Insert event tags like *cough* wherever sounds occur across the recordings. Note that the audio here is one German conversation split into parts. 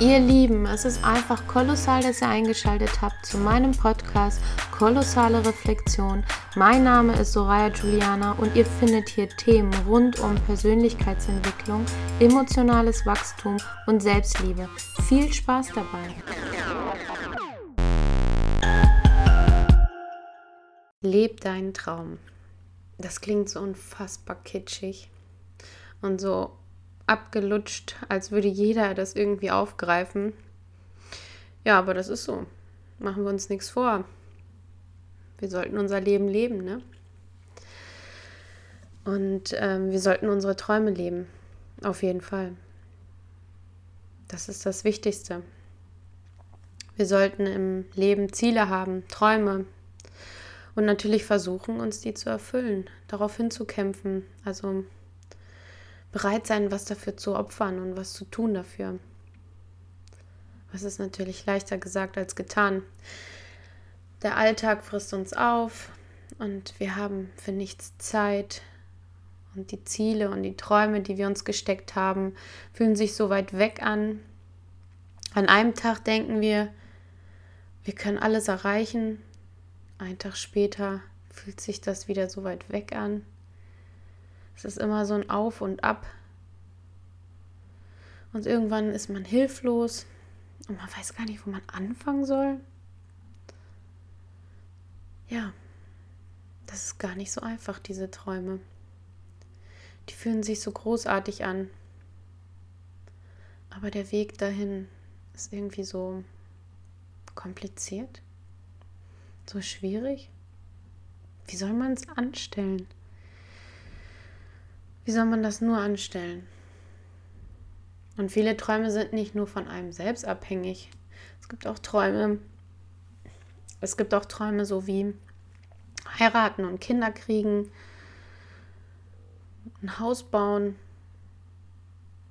Ihr Lieben, es ist einfach kolossal, dass ihr eingeschaltet habt zu meinem Podcast Kolossale Reflexion. Mein Name ist Soraya Juliana und ihr findet hier Themen rund um Persönlichkeitsentwicklung, emotionales Wachstum und Selbstliebe. Viel Spaß dabei! Leb deinen Traum. Das klingt so unfassbar kitschig und so abgelutscht, als würde jeder das irgendwie aufgreifen. Ja, aber das ist so. Machen wir uns nichts vor. Wir sollten unser Leben leben, ne? Und ähm, wir sollten unsere Träume leben. Auf jeden Fall. Das ist das Wichtigste. Wir sollten im Leben Ziele haben, Träume und natürlich versuchen, uns die zu erfüllen, darauf hinzukämpfen. Also bereit sein, was dafür zu opfern und was zu tun dafür. Was ist natürlich leichter gesagt als getan. Der Alltag frisst uns auf und wir haben für nichts Zeit. Und die Ziele und die Träume, die wir uns gesteckt haben, fühlen sich so weit weg an. An einem Tag denken wir, wir können alles erreichen. Ein Tag später fühlt sich das wieder so weit weg an. Es ist immer so ein Auf und Ab. Und irgendwann ist man hilflos und man weiß gar nicht, wo man anfangen soll. Ja, das ist gar nicht so einfach, diese Träume. Die fühlen sich so großartig an. Aber der Weg dahin ist irgendwie so kompliziert, so schwierig. Wie soll man es anstellen? Wie soll man das nur anstellen? Und viele Träume sind nicht nur von einem selbst abhängig. Es gibt auch Träume, es gibt auch Träume so wie heiraten und Kinder kriegen, ein Haus bauen.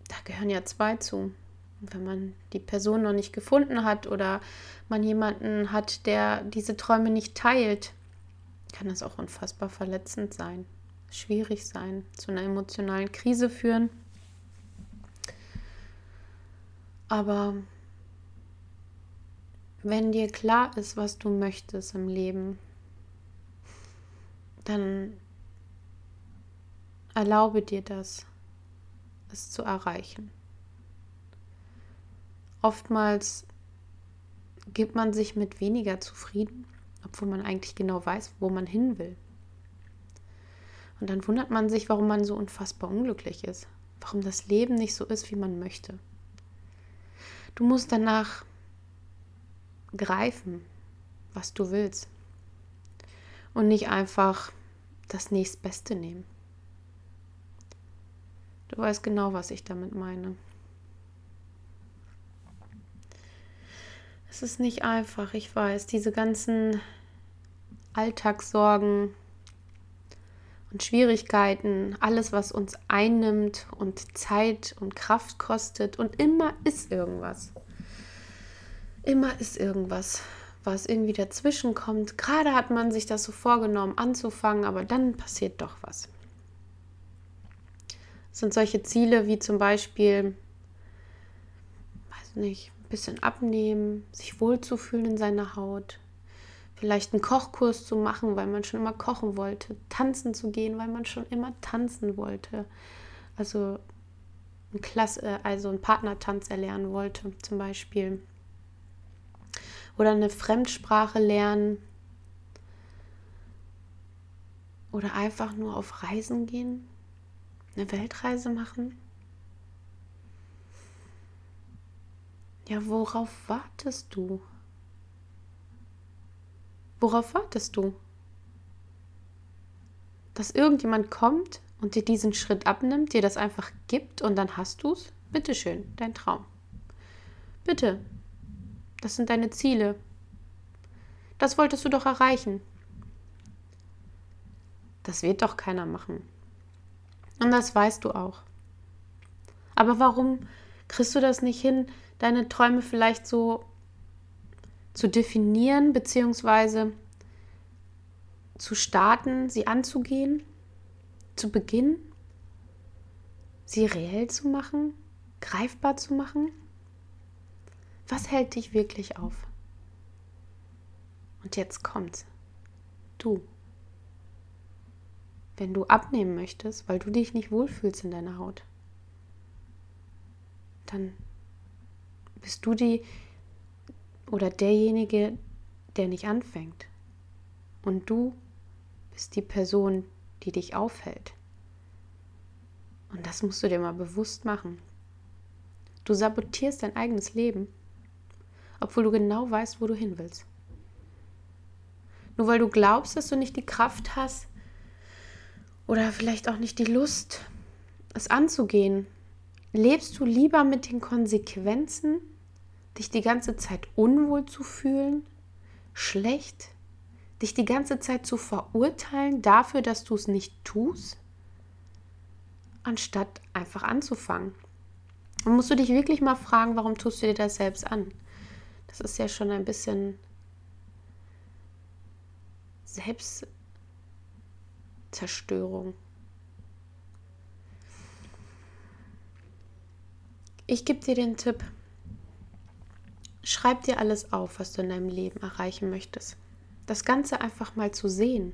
Da gehören ja zwei zu. Und wenn man die Person noch nicht gefunden hat oder man jemanden hat, der diese Träume nicht teilt, kann das auch unfassbar verletzend sein schwierig sein, zu einer emotionalen Krise führen. Aber wenn dir klar ist, was du möchtest im Leben, dann erlaube dir das, es zu erreichen. Oftmals gibt man sich mit weniger zufrieden, obwohl man eigentlich genau weiß, wo man hin will. Und dann wundert man sich, warum man so unfassbar unglücklich ist. Warum das Leben nicht so ist, wie man möchte. Du musst danach greifen, was du willst. Und nicht einfach das nächstbeste nehmen. Du weißt genau, was ich damit meine. Es ist nicht einfach, ich weiß, diese ganzen Alltagssorgen, und Schwierigkeiten, alles, was uns einnimmt und Zeit und Kraft kostet. Und immer ist irgendwas. Immer ist irgendwas, was irgendwie dazwischen kommt. Gerade hat man sich das so vorgenommen, anzufangen, aber dann passiert doch was. Das sind solche Ziele wie zum Beispiel, weiß nicht, ein bisschen abnehmen, sich wohlzufühlen in seiner Haut, vielleicht einen Kochkurs zu machen, weil man schon immer kochen wollte, tanzen zu gehen, weil man schon immer tanzen wollte. Also ein Klasse, also einen Partnertanz erlernen wollte, zum Beispiel. Oder eine Fremdsprache lernen. Oder einfach nur auf Reisen gehen, eine Weltreise machen. Ja, worauf wartest du? Worauf wartest du? Dass irgendjemand kommt und dir diesen Schritt abnimmt, dir das einfach gibt und dann hast du es? Bitteschön, dein Traum. Bitte. Das sind deine Ziele. Das wolltest du doch erreichen. Das wird doch keiner machen. Und das weißt du auch. Aber warum kriegst du das nicht hin, deine Träume vielleicht so zu definieren bzw. zu starten, sie anzugehen, zu beginnen, sie reell zu machen, greifbar zu machen. Was hält dich wirklich auf? Und jetzt kommt's. Du. Wenn du abnehmen möchtest, weil du dich nicht wohlfühlst in deiner Haut, dann bist du die oder derjenige, der nicht anfängt. Und du bist die Person, die dich aufhält. Und das musst du dir mal bewusst machen. Du sabotierst dein eigenes Leben, obwohl du genau weißt, wo du hin willst. Nur weil du glaubst, dass du nicht die Kraft hast oder vielleicht auch nicht die Lust, es anzugehen, lebst du lieber mit den Konsequenzen, dich die ganze Zeit unwohl zu fühlen, schlecht, dich die ganze Zeit zu verurteilen dafür, dass du es nicht tust, anstatt einfach anzufangen. Dann musst du dich wirklich mal fragen, warum tust du dir das selbst an? Das ist ja schon ein bisschen Selbstzerstörung. Ich gebe dir den Tipp, schreib dir alles auf, was du in deinem Leben erreichen möchtest. Das Ganze einfach mal zu sehen.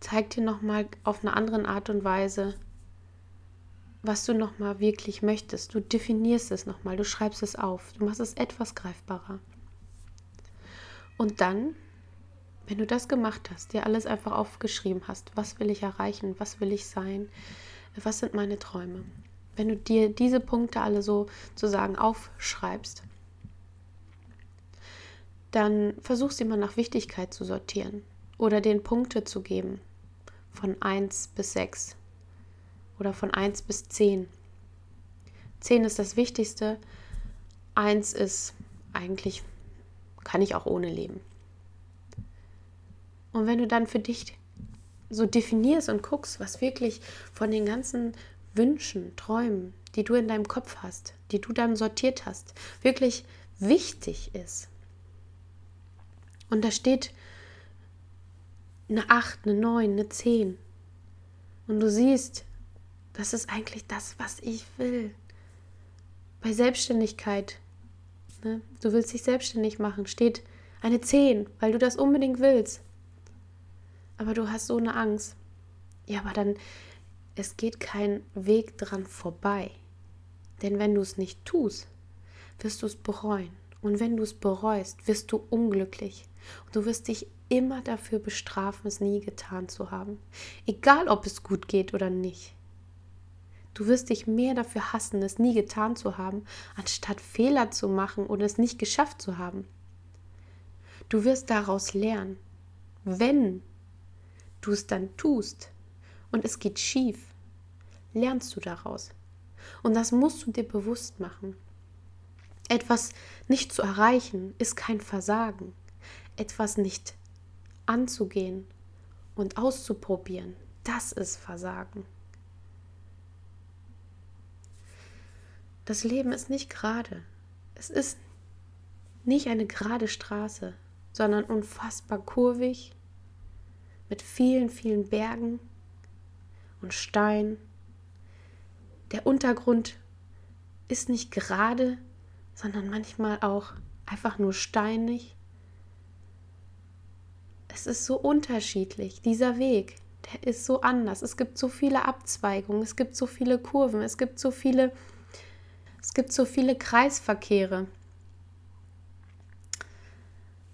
Zeig dir nochmal auf eine andere Art und Weise, was du nochmal wirklich möchtest. Du definierst es nochmal, du schreibst es auf, du machst es etwas greifbarer. Und dann, wenn du das gemacht hast, dir alles einfach aufgeschrieben hast, was will ich erreichen, was will ich sein, was sind meine Träume. Wenn du dir diese Punkte alle so sozusagen aufschreibst, dann versuch sie mal nach Wichtigkeit zu sortieren oder den Punkte zu geben von 1 bis 6 oder von 1 bis 10. 10 ist das Wichtigste, 1 ist eigentlich, kann ich auch ohne leben. Und wenn du dann für dich so definierst und guckst, was wirklich von den ganzen Wünschen, Träumen, die du in deinem Kopf hast, die du dann sortiert hast, wirklich wichtig ist. Und da steht eine 8, eine 9, eine 10. Und du siehst, das ist eigentlich das, was ich will. Bei Selbstständigkeit, ne, du willst dich selbstständig machen, steht eine 10, weil du das unbedingt willst. Aber du hast so eine Angst. Ja, aber dann, es geht kein Weg dran vorbei. Denn wenn du es nicht tust, wirst du es bereuen. Und wenn du es bereust, wirst du unglücklich. Und du wirst dich immer dafür bestrafen, es nie getan zu haben. Egal, ob es gut geht oder nicht. Du wirst dich mehr dafür hassen, es nie getan zu haben, anstatt Fehler zu machen oder es nicht geschafft zu haben. Du wirst daraus lernen, wenn du es dann tust und es geht schief, lernst du daraus. Und das musst du dir bewusst machen. Etwas nicht zu erreichen ist kein Versagen. Etwas nicht anzugehen und auszuprobieren, das ist Versagen. Das Leben ist nicht gerade. Es ist nicht eine gerade Straße, sondern unfassbar kurvig mit vielen, vielen Bergen und Stein. Der Untergrund ist nicht gerade, sondern manchmal auch einfach nur steinig. Es ist so unterschiedlich, dieser Weg, der ist so anders. Es gibt so viele Abzweigungen, es gibt so viele Kurven, es gibt so viele es gibt so viele Kreisverkehre.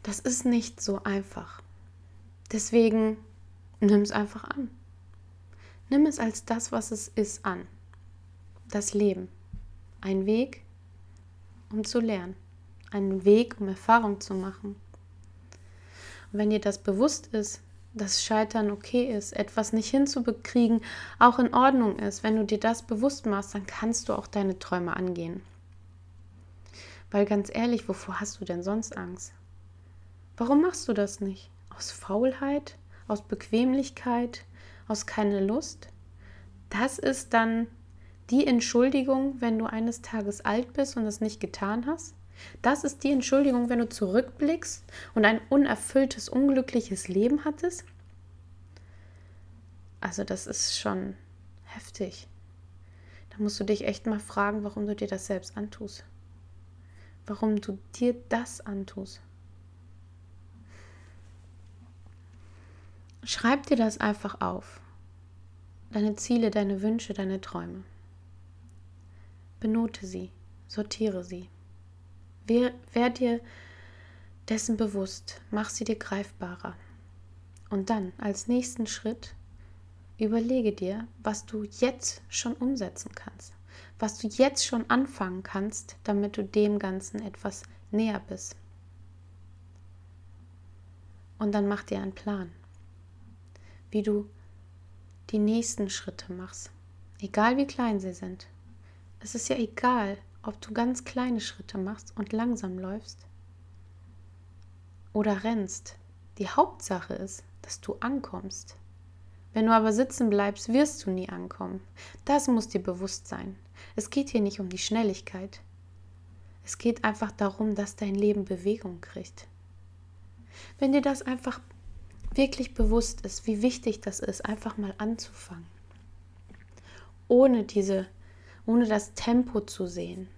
Das ist nicht so einfach. Deswegen nimm es einfach an. Nimm es als das, was es ist, an. Das Leben. Ein Weg, um zu lernen. Ein Weg, um Erfahrung zu machen. Und wenn dir das bewusst ist, dass Scheitern okay ist, etwas nicht hinzubekriegen, auch in Ordnung ist. Wenn du dir das bewusst machst, dann kannst du auch deine Träume angehen. Weil ganz ehrlich, wovor hast du denn sonst Angst? Warum machst du das nicht? Aus Faulheit? Aus Bequemlichkeit? Aus keine Lust? Das ist dann die Entschuldigung, wenn du eines Tages alt bist und es nicht getan hast? Das ist die Entschuldigung, wenn du zurückblickst und ein unerfülltes, unglückliches Leben hattest? Also das ist schon heftig. Da musst du dich echt mal fragen, warum du dir das selbst antust. Warum du dir das antust. Schreib dir das einfach auf. Deine Ziele, deine Wünsche, deine Träume. Benote sie, sortiere sie. Wer, wer dir dessen bewusst, mach sie dir greifbarer. Und dann als nächsten Schritt überlege dir, was du jetzt schon umsetzen kannst, was du jetzt schon anfangen kannst, damit du dem Ganzen etwas näher bist. Und dann mach dir einen Plan, wie du die nächsten Schritte machst, egal wie klein sie sind. Es ist ja egal, ob du ganz kleine Schritte machst und langsam läufst oder rennst. Die Hauptsache ist, dass du ankommst. Wenn du aber sitzen bleibst, wirst du nie ankommen. Das muss dir bewusst sein. Es geht hier nicht um die Schnelligkeit. Es geht einfach darum, dass dein Leben Bewegung kriegt. Wenn dir das einfach wirklich bewusst ist, wie wichtig das ist, einfach mal anzufangen. Ohne diese, ohne das Tempo zu sehen,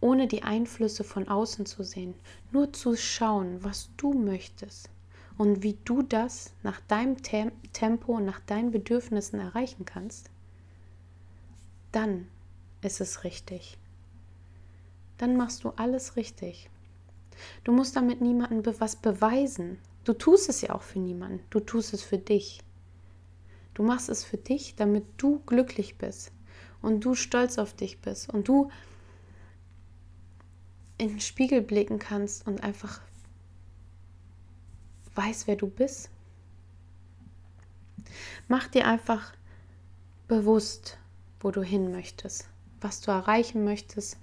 ohne die Einflüsse von außen zu sehen, nur zu schauen, was du möchtest und wie du das nach deinem Tempo und nach deinen Bedürfnissen erreichen kannst, dann ist es richtig. Dann machst du alles richtig. Du musst damit niemandem was beweisen. Du tust es ja auch für niemanden. Du tust es für dich. Du machst es für dich, damit du glücklich bist und du stolz auf dich bist und du in den Spiegel blicken kannst und einfach weißt, wer du bist. Mach dir einfach bewusst, wo du hin möchtest, was du erreichen möchtest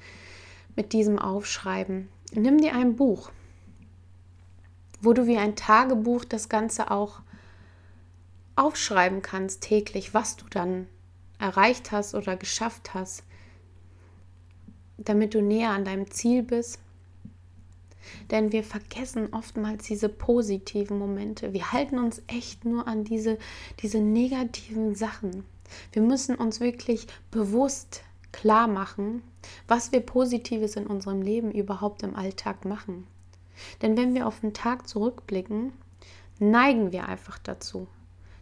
mit diesem Aufschreiben. Nimm dir ein Buch, wo du wie ein Tagebuch das Ganze auch aufschreiben kannst täglich, was du dann erreicht hast oder geschafft hast, damit du näher an deinem Ziel bist. Denn wir vergessen oftmals diese positiven Momente. Wir halten uns echt nur an diese, diese negativen Sachen. Wir müssen uns wirklich bewusst klar machen, was wir Positives in unserem Leben überhaupt im Alltag machen. Denn wenn wir auf den Tag zurückblicken, neigen wir einfach dazu,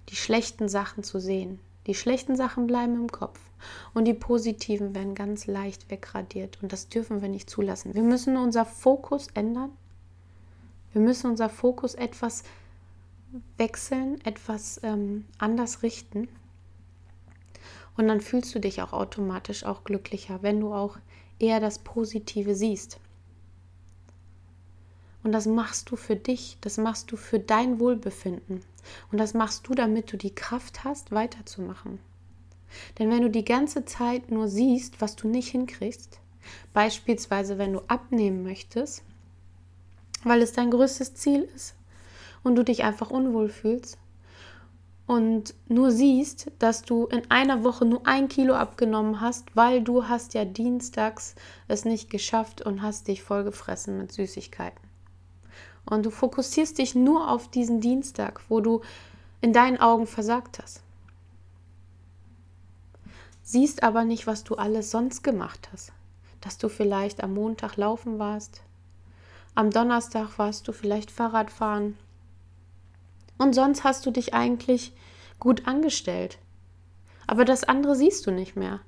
die schlechten Sachen zu sehen. Die schlechten Sachen bleiben im Kopf und die positiven werden ganz leicht wegradiert und das dürfen wir nicht zulassen. Wir müssen unser Fokus ändern. Wir müssen unser Fokus etwas wechseln, etwas ähm, anders richten. Und dann fühlst du dich auch automatisch auch glücklicher, wenn du auch eher das Positive siehst. Und das machst du für dich, das machst du für dein Wohlbefinden. Und das machst du, damit du die Kraft hast, weiterzumachen. Denn wenn du die ganze Zeit nur siehst, was du nicht hinkriegst, beispielsweise wenn du abnehmen möchtest, weil es dein größtes Ziel ist und du dich einfach unwohl fühlst und nur siehst, dass du in einer Woche nur ein Kilo abgenommen hast, weil du hast ja dienstags es nicht geschafft und hast dich vollgefressen mit Süßigkeiten. Und du fokussierst dich nur auf diesen Dienstag, wo du in deinen Augen versagt hast. Siehst aber nicht, was du alles sonst gemacht hast. Dass du vielleicht am Montag laufen warst, am Donnerstag warst du vielleicht Fahrrad fahren. Und sonst hast du dich eigentlich gut angestellt. Aber das andere siehst du nicht mehr.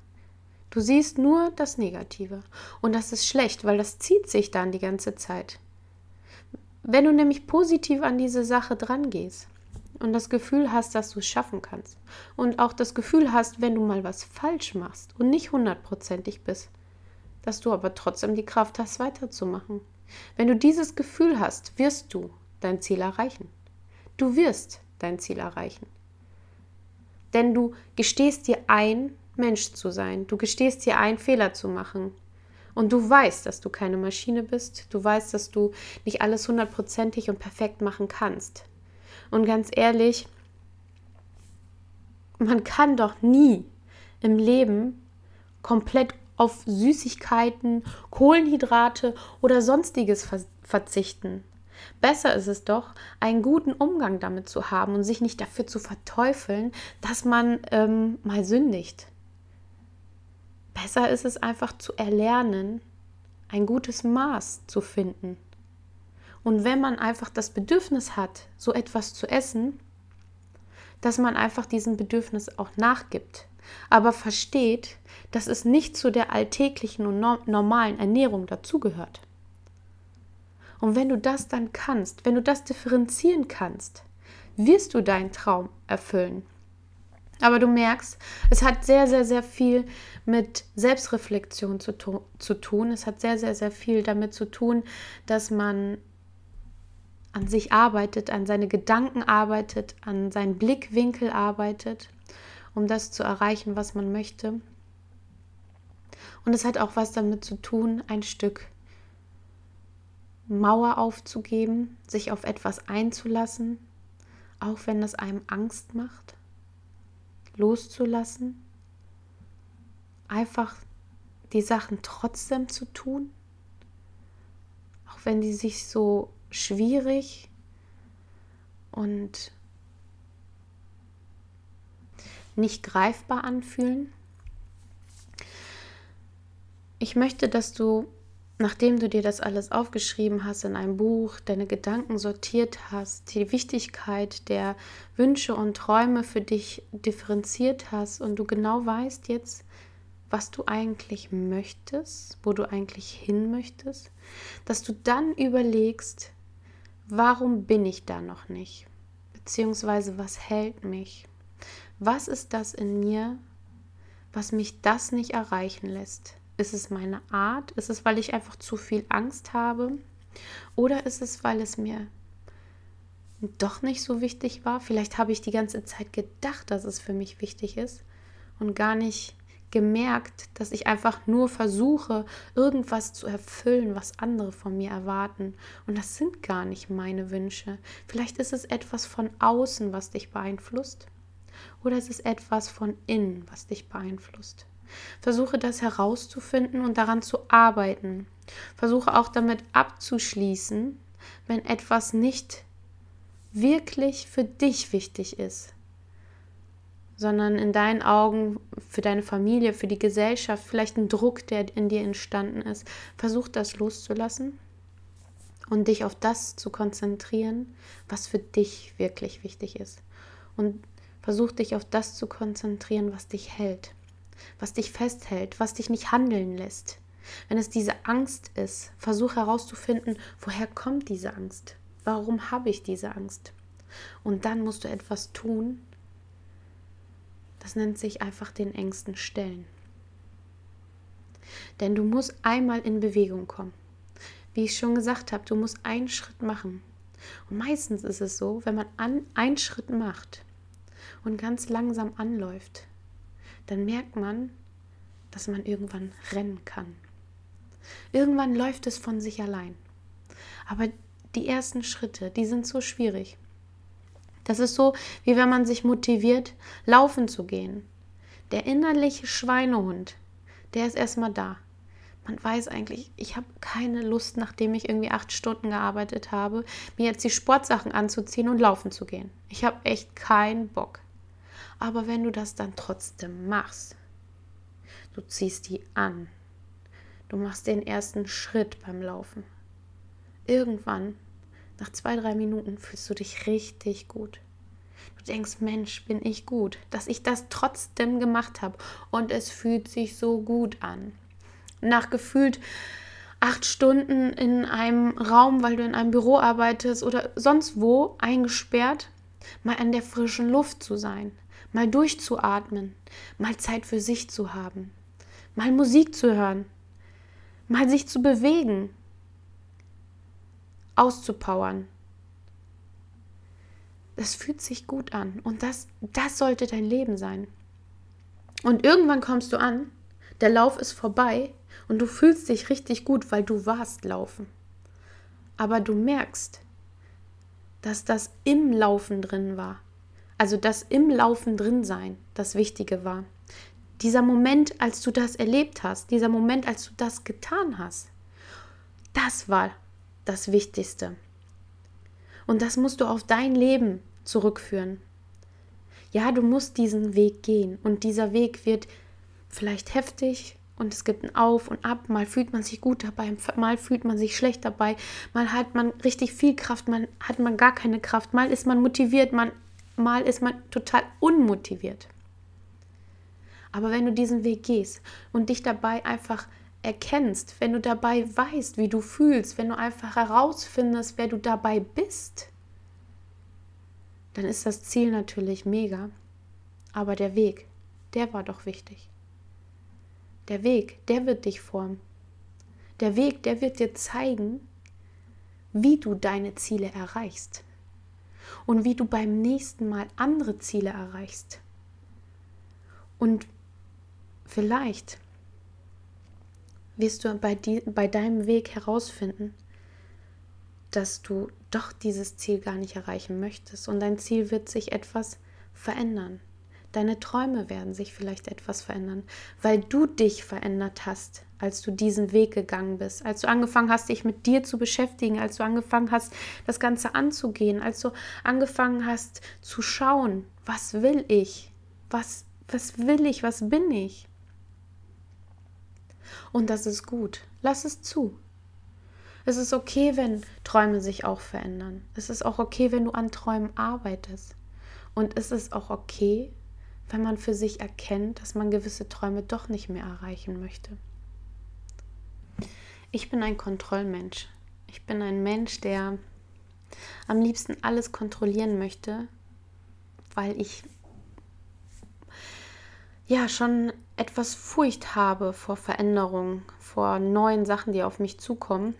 Du siehst nur das Negative. Und das ist schlecht, weil das zieht sich dann die ganze Zeit. Wenn du nämlich positiv an diese Sache dran gehst und das Gefühl hast, dass du es schaffen kannst und auch das Gefühl hast, wenn du mal was falsch machst und nicht hundertprozentig bist, dass du aber trotzdem die Kraft hast, weiterzumachen. Wenn du dieses Gefühl hast, wirst du dein Ziel erreichen. Du wirst dein Ziel erreichen. Denn du gestehst dir ein, Mensch zu sein. Du gestehst dir ein, Fehler zu machen. Und du weißt, dass du keine Maschine bist. Du weißt, dass du nicht alles hundertprozentig und perfekt machen kannst. Und ganz ehrlich, man kann doch nie im Leben komplett auf Süßigkeiten, Kohlenhydrate oder sonstiges verzichten. Besser ist es doch, einen guten Umgang damit zu haben und sich nicht dafür zu verteufeln, dass man ähm, mal sündigt. Besser ist es einfach zu erlernen, ein gutes Maß zu finden. Und wenn man einfach das Bedürfnis hat, so etwas zu essen, dass man einfach diesem Bedürfnis auch nachgibt, aber versteht, dass es nicht zu der alltäglichen und normalen Ernährung dazugehört. Und wenn du das dann kannst, wenn du das differenzieren kannst, wirst du deinen Traum erfüllen. Aber du merkst, es hat sehr, sehr, sehr viel mit Selbstreflexion zu, zu tun. Es hat sehr, sehr, sehr viel damit zu tun, dass man an sich arbeitet, an seine Gedanken arbeitet, an seinen Blickwinkel arbeitet, um das zu erreichen, was man möchte. Und es hat auch was damit zu tun, ein Stück Mauer aufzugeben, sich auf etwas einzulassen, auch wenn es einem Angst macht loszulassen, einfach die Sachen trotzdem zu tun, auch wenn die sich so schwierig und nicht greifbar anfühlen. Ich möchte, dass du nachdem du dir das alles aufgeschrieben hast in einem Buch, deine Gedanken sortiert hast, die Wichtigkeit der Wünsche und Träume für dich differenziert hast und du genau weißt jetzt, was du eigentlich möchtest, wo du eigentlich hin möchtest, dass du dann überlegst, warum bin ich da noch nicht? Beziehungsweise was hält mich? Was ist das in mir, was mich das nicht erreichen lässt? Ist es meine Art? Ist es, weil ich einfach zu viel Angst habe? Oder ist es, weil es mir doch nicht so wichtig war? Vielleicht habe ich die ganze Zeit gedacht, dass es für mich wichtig ist und gar nicht gemerkt, dass ich einfach nur versuche, irgendwas zu erfüllen, was andere von mir erwarten. Und das sind gar nicht meine Wünsche. Vielleicht ist es etwas von außen, was dich beeinflusst. Oder es ist etwas von innen, was dich beeinflusst. Versuche das herauszufinden und daran zu arbeiten. Versuche auch damit abzuschließen, wenn etwas nicht wirklich für dich wichtig ist, sondern in deinen Augen für deine Familie, für die Gesellschaft, vielleicht ein Druck, der in dir entstanden ist. Versuch das loszulassen und dich auf das zu konzentrieren, was für dich wirklich wichtig ist. Und versuch dich auf das zu konzentrieren, was dich hält was dich festhält, was dich nicht handeln lässt. Wenn es diese Angst ist, versuch herauszufinden, woher kommt diese Angst? Warum habe ich diese Angst? Und dann musst du etwas tun. Das nennt sich einfach den Ängsten stellen. Denn du musst einmal in Bewegung kommen. Wie ich schon gesagt habe, du musst einen Schritt machen. Und meistens ist es so, wenn man an, einen Schritt macht und ganz langsam anläuft, dann merkt man, dass man irgendwann rennen kann. Irgendwann läuft es von sich allein. Aber die ersten Schritte, die sind so schwierig. Das ist so, wie wenn man sich motiviert, laufen zu gehen. Der innerliche Schweinehund, der ist erstmal da. Man weiß eigentlich, ich habe keine Lust, nachdem ich irgendwie acht Stunden gearbeitet habe, mir jetzt die Sportsachen anzuziehen und laufen zu gehen. Ich habe echt keinen Bock. Aber wenn du das dann trotzdem machst, du ziehst die an, du machst den ersten Schritt beim Laufen. Irgendwann, nach zwei, drei Minuten, fühlst du dich richtig gut. Du denkst, Mensch, bin ich gut, dass ich das trotzdem gemacht habe. Und es fühlt sich so gut an. Nach gefühlt acht Stunden in einem Raum, weil du in einem Büro arbeitest oder sonst wo eingesperrt, mal an der frischen Luft zu sein, mal durchzuatmen, mal Zeit für sich zu haben, mal Musik zu hören, mal sich zu bewegen, auszupowern. Das fühlt sich gut an und das, das sollte dein Leben sein. Und irgendwann kommst du an, der Lauf ist vorbei und du fühlst dich richtig gut, weil du warst laufen. Aber du merkst, dass das im Laufen drin war. Also das im Laufen drin sein, das Wichtige war. Dieser Moment, als du das erlebt hast, dieser Moment, als du das getan hast, das war das Wichtigste. Und das musst du auf dein Leben zurückführen. Ja, du musst diesen Weg gehen und dieser Weg wird vielleicht heftig Und es gibt ein Auf und Ab. Mal fühlt man sich gut dabei, mal fühlt man sich schlecht dabei. Mal hat man richtig viel Kraft, mal hat man gar keine Kraft. Mal ist man motiviert, man, mal ist man total unmotiviert. Aber wenn du diesen Weg gehst und dich dabei einfach erkennst, wenn du dabei weißt, wie du fühlst, wenn du einfach herausfindest, wer du dabei bist, dann ist das Ziel natürlich mega. Aber der Weg, der war doch wichtig. Der Weg, der wird dich formen. Der Weg, der wird dir zeigen, wie du deine Ziele erreichst und wie du beim nächsten Mal andere Ziele erreichst. Und vielleicht wirst du bei, die, bei deinem Weg herausfinden, dass du doch dieses Ziel gar nicht erreichen möchtest und dein Ziel wird sich etwas verändern. Deine Träume werden sich vielleicht etwas verändern, weil du dich verändert hast, als du diesen Weg gegangen bist, als du angefangen hast, dich mit dir zu beschäftigen, als du angefangen hast, das Ganze anzugehen, als du angefangen hast zu schauen, was will ich, was, was will ich, was bin ich. Und das ist gut. Lass es zu. Es ist okay, wenn Träume sich auch verändern. Es ist auch okay, wenn du an Träumen arbeitest. Und es ist auch okay, wenn man für sich erkennt, dass man gewisse Träume doch nicht mehr erreichen möchte. Ich bin ein Kontrollmensch. Ich bin ein Mensch, der am liebsten alles kontrollieren möchte, weil ich ja schon etwas Furcht habe vor Veränderungen, vor neuen Sachen, die auf mich zukommen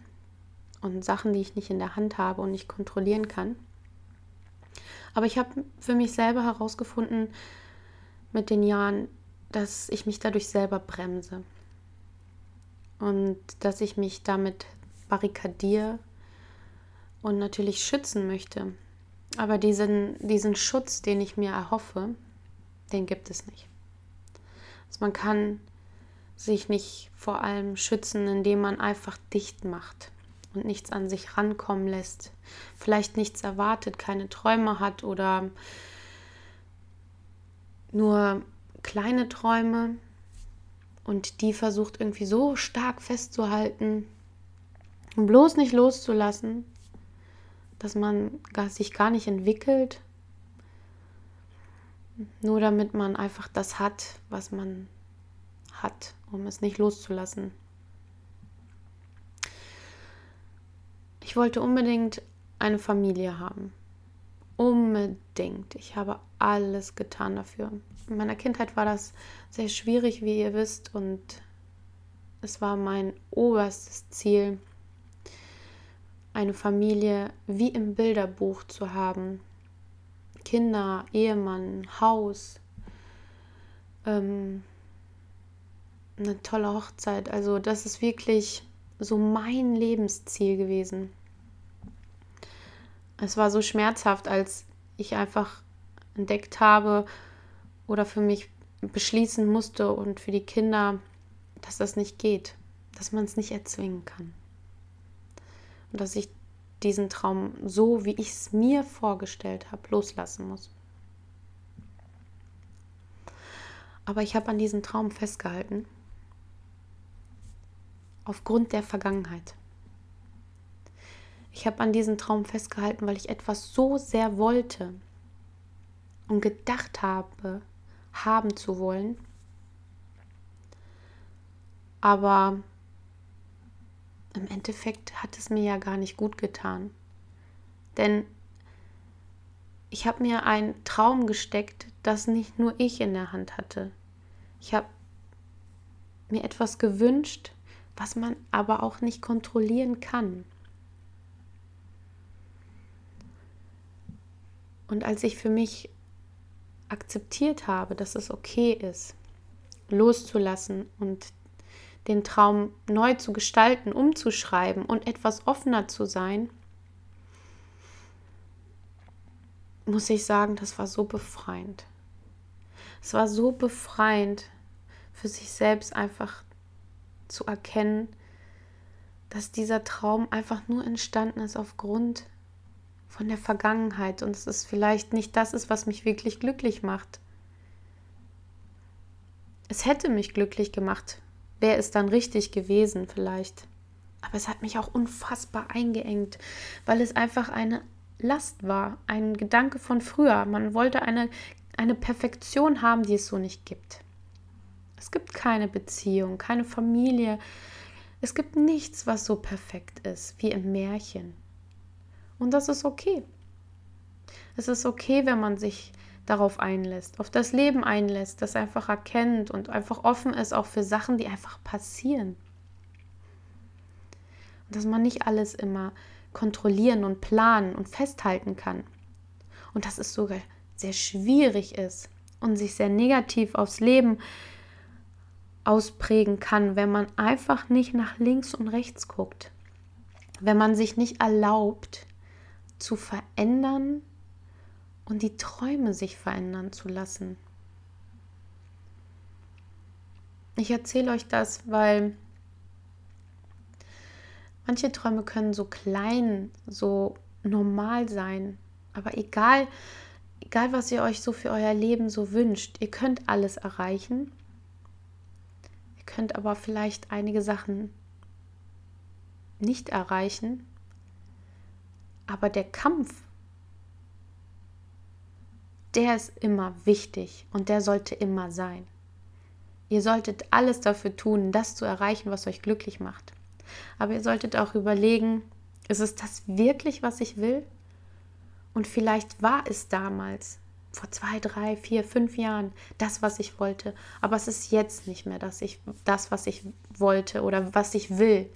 und Sachen, die ich nicht in der Hand habe und nicht kontrollieren kann. Aber ich habe für mich selber herausgefunden mit den Jahren, dass ich mich dadurch selber bremse und dass ich mich damit barrikadiere und natürlich schützen möchte. Aber diesen, diesen Schutz, den ich mir erhoffe, den gibt es nicht. Also man kann sich nicht vor allem schützen, indem man einfach dicht macht und nichts an sich rankommen lässt, vielleicht nichts erwartet, keine Träume hat oder nur kleine Träume und die versucht irgendwie so stark festzuhalten bloß nicht loszulassen, dass man sich gar nicht entwickelt nur damit man einfach das hat, was man hat, um es nicht loszulassen. Ich wollte unbedingt eine Familie haben. Unbedingt. Ich habe alles getan dafür. In meiner Kindheit war das sehr schwierig, wie ihr wisst, und es war mein oberstes Ziel, eine Familie wie im Bilderbuch zu haben, Kinder, Ehemann, Haus, ähm, eine tolle Hochzeit. Also das ist wirklich so mein Lebensziel gewesen. Es war so schmerzhaft, als ich einfach entdeckt habe oder für mich beschließen musste und für die Kinder, dass das nicht geht, dass man es nicht erzwingen kann. Und dass ich diesen Traum so, wie ich es mir vorgestellt habe, loslassen muss. Aber ich habe an diesem Traum festgehalten, aufgrund der Vergangenheit. Ich habe an diesem Traum festgehalten, weil ich etwas so sehr wollte und gedacht habe, haben zu wollen. Aber im Endeffekt hat es mir ja gar nicht gut getan. Denn ich habe mir einen Traum gesteckt, das nicht nur ich in der Hand hatte. Ich habe mir etwas gewünscht, was man aber auch nicht kontrollieren kann. Und als ich für mich akzeptiert habe, dass es okay ist, loszulassen und den Traum neu zu gestalten, umzuschreiben und etwas offener zu sein, muss ich sagen, das war so befreiend. Es war so befreiend für sich selbst einfach zu erkennen, dass dieser Traum einfach nur entstanden ist aufgrund von der Vergangenheit und es ist vielleicht nicht das ist, was mich wirklich glücklich macht. Es hätte mich glücklich gemacht, wäre es dann richtig gewesen vielleicht. Aber es hat mich auch unfassbar eingeengt, weil es einfach eine Last war, ein Gedanke von früher. Man wollte eine, eine Perfektion haben, die es so nicht gibt. Es gibt keine Beziehung, keine Familie. Es gibt nichts, was so perfekt ist wie im Märchen. Und das ist okay. Es ist okay, wenn man sich darauf einlässt, auf das Leben einlässt, das einfach erkennt und einfach offen ist auch für Sachen, die einfach passieren. Und dass man nicht alles immer kontrollieren und planen und festhalten kann. Und dass es sogar sehr schwierig ist und sich sehr negativ aufs Leben ausprägen kann, wenn man einfach nicht nach links und rechts guckt. Wenn man sich nicht erlaubt zu verändern und die Träume sich verändern zu lassen. Ich erzähle euch das, weil manche Träume können so klein, so normal sein, aber egal, egal was ihr euch so für euer Leben so wünscht, ihr könnt alles erreichen. Ihr könnt aber vielleicht einige Sachen nicht erreichen, aber der Kampf der ist immer wichtig und der sollte immer sein. Ihr solltet alles dafür tun, das zu erreichen, was euch glücklich macht. Aber ihr solltet auch überlegen, ist es das wirklich, was ich will? Und vielleicht war es damals, vor zwei, drei, vier, fünf Jahren, das, was ich wollte. Aber es ist jetzt nicht mehr das, ich, das was ich wollte oder was ich will.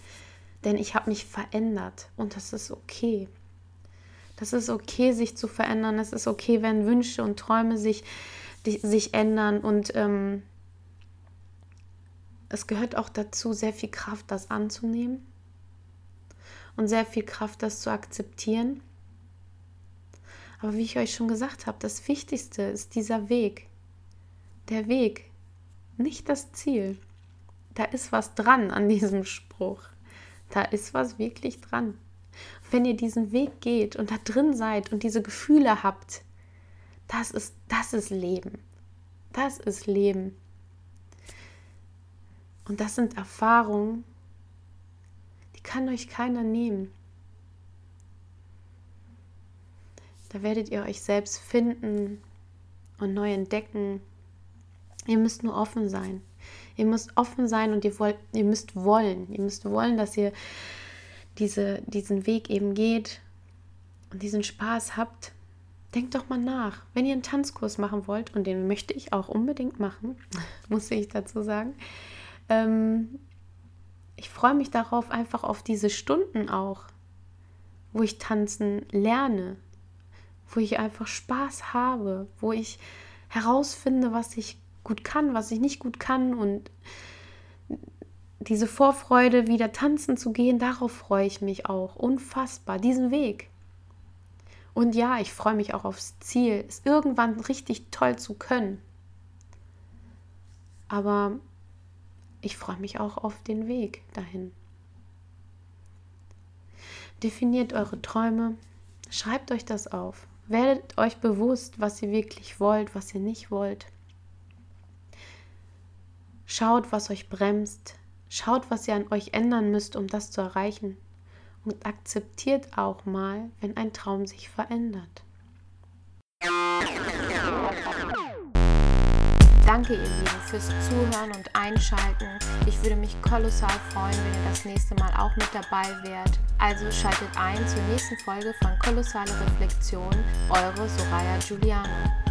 Denn ich habe mich verändert und das ist okay. Das ist okay, sich zu verändern. Es ist okay, wenn Wünsche und Träume sich, die, sich ändern. Und ähm, es gehört auch dazu, sehr viel Kraft, das anzunehmen. Und sehr viel Kraft, das zu akzeptieren. Aber wie ich euch schon gesagt habe, das Wichtigste ist dieser Weg. Der Weg, nicht das Ziel. Da ist was dran an diesem Spruch. Da ist was wirklich dran wenn ihr diesen Weg geht und da drin seid und diese Gefühle habt, das ist, das ist Leben. Das ist Leben. Und das sind Erfahrungen, die kann euch keiner nehmen. Da werdet ihr euch selbst finden und neu entdecken. Ihr müsst nur offen sein. Ihr müsst offen sein und ihr, wollt, ihr müsst wollen. Ihr müsst wollen, dass ihr diese, diesen Weg eben geht und diesen Spaß habt, denkt doch mal nach. Wenn ihr einen Tanzkurs machen wollt, und den möchte ich auch unbedingt machen, *laughs* muss ich dazu sagen, ähm, ich freue mich darauf, einfach auf diese Stunden auch, wo ich tanzen lerne, wo ich einfach Spaß habe, wo ich herausfinde, was ich gut kann, was ich nicht gut kann und diese Vorfreude, wieder tanzen zu gehen, darauf freue ich mich auch. Unfassbar, diesen Weg. Und ja, ich freue mich auch aufs Ziel, es irgendwann richtig toll zu können. Aber ich freue mich auch auf den Weg dahin. Definiert eure Träume, schreibt euch das auf. Werdet euch bewusst, was ihr wirklich wollt, was ihr nicht wollt. Schaut, was euch bremst, Schaut, was ihr an euch ändern müsst, um das zu erreichen. Und akzeptiert auch mal, wenn ein Traum sich verändert. Danke, ihr Lieben, fürs Zuhören und Einschalten. Ich würde mich kolossal freuen, wenn ihr das nächste Mal auch mit dabei wärt. Also schaltet ein zur nächsten Folge von Kolossale Reflexion, eure Soraya Giuliano.